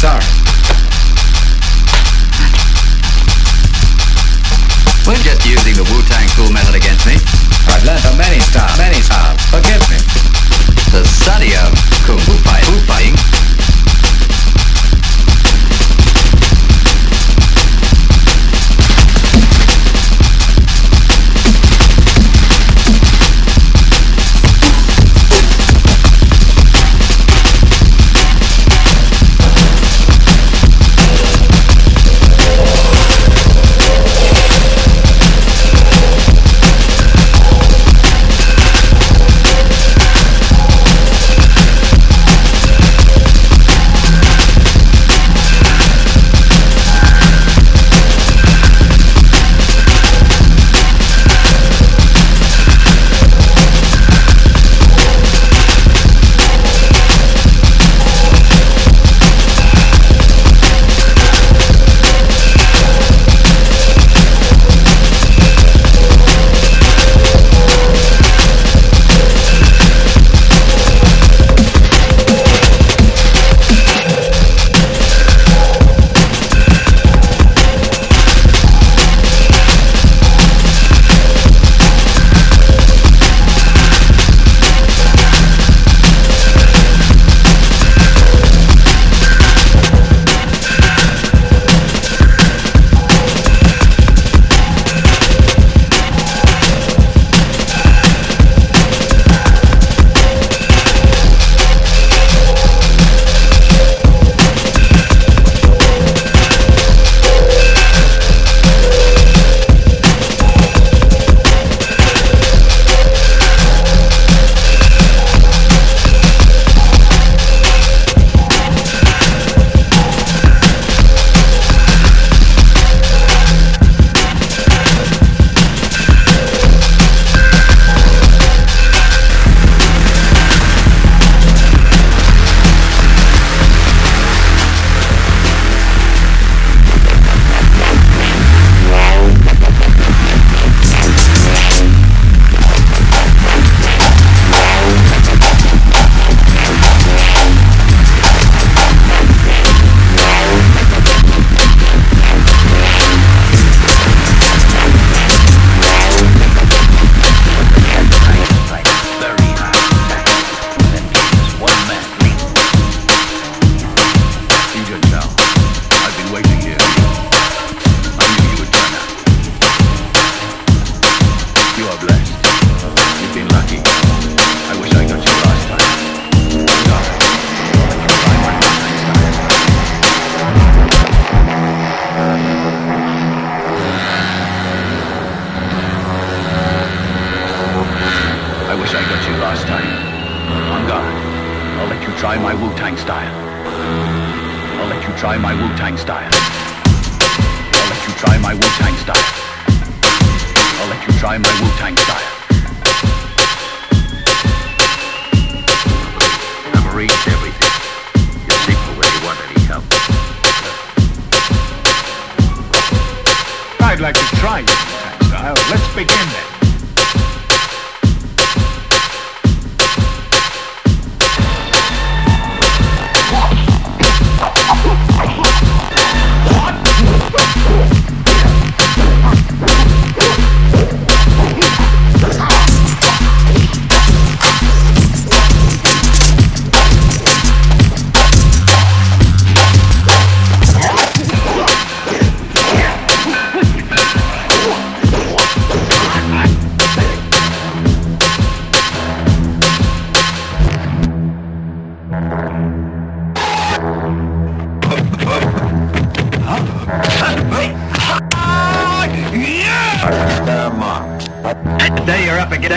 Sorry.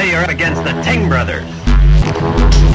Today you're up against the Ting Brothers.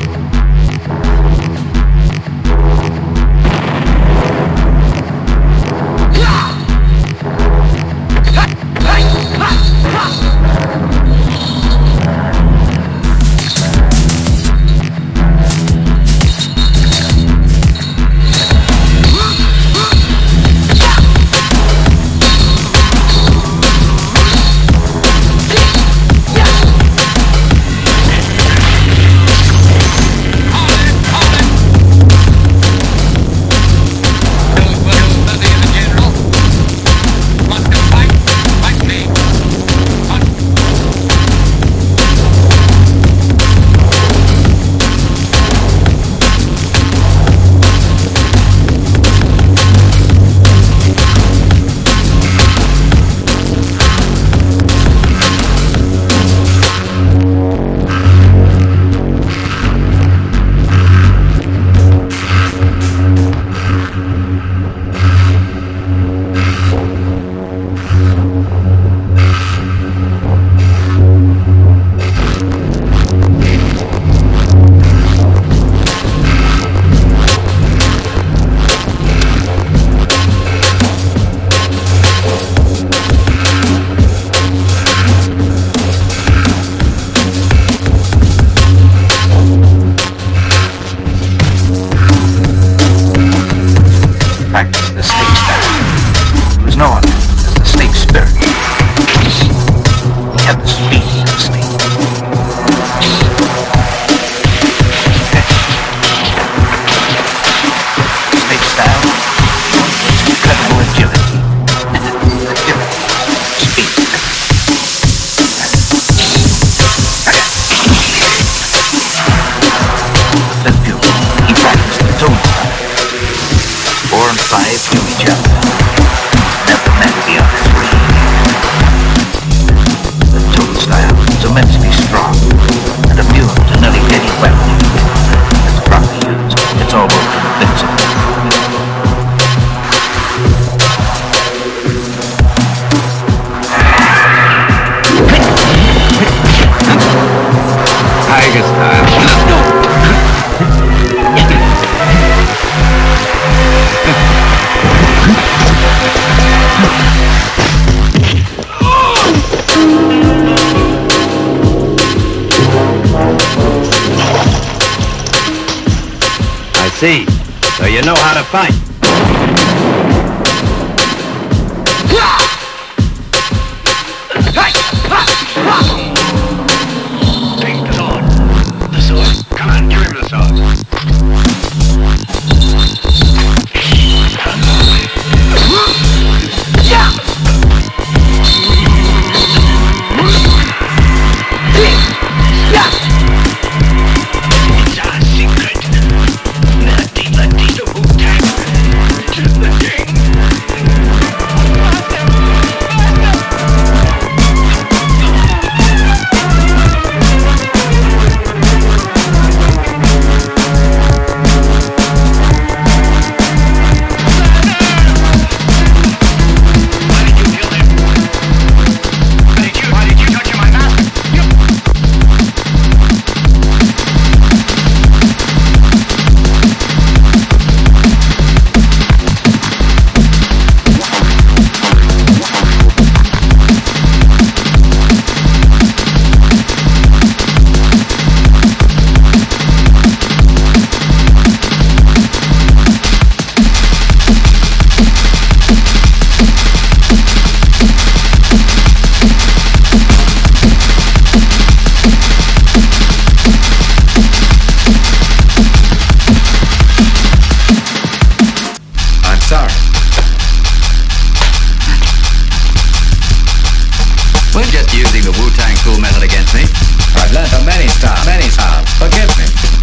matter many times, many times. Forgive me.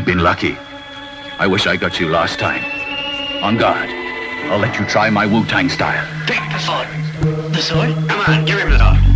You've been lucky. I wish I got you last time. On guard. I'll let you try my Wu-Tang style. Take the sword. The sword? Come on, give him the sword.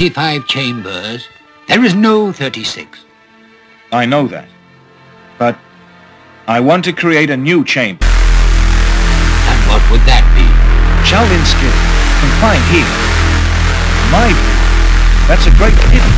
35 chambers. There is no 36. I know that. But I want to create a new chamber. And what would that be? Chalinsky, confined here. My view, that's a great pity.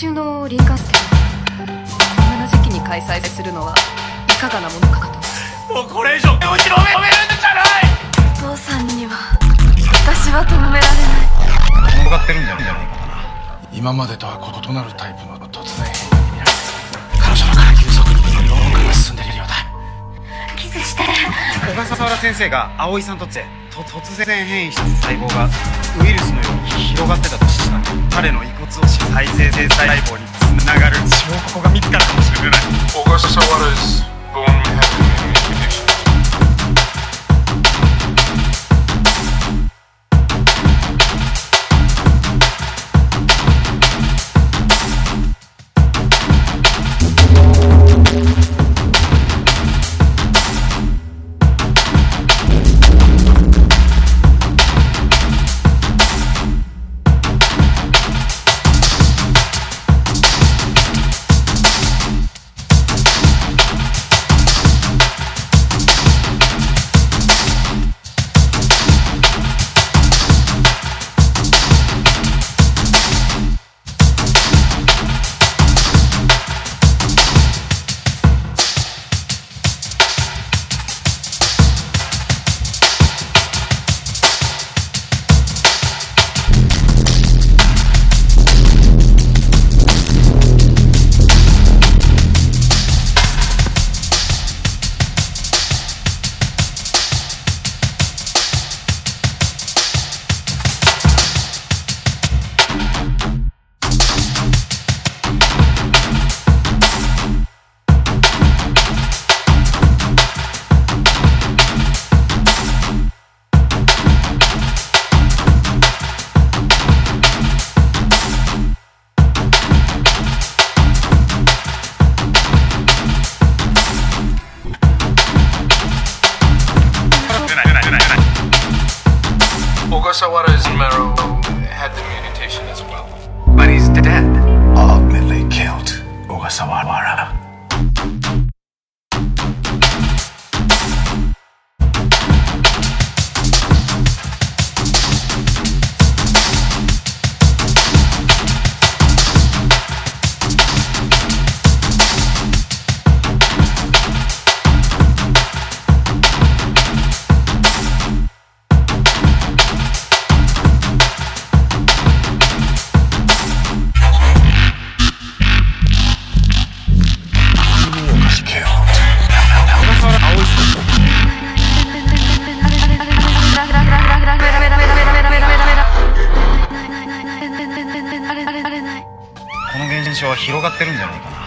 来来週のリンカステこんな時期に開催す。るのはいかがなものかともうこれ以上手を広め止めるんじゃないお父さんには私は止められない転がってるんじゃないかな今までとは異なるタイプの突然変異に見られ彼女のから急速に老化が進んでいるようだキスして小笠原先生が葵さんとってと突然変異した細胞がウイルスのよう広がってたとしたら彼の遺骨を再生性細胞につながる証拠が見つかるかもしれない。Ogasawara's bone had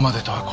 までとは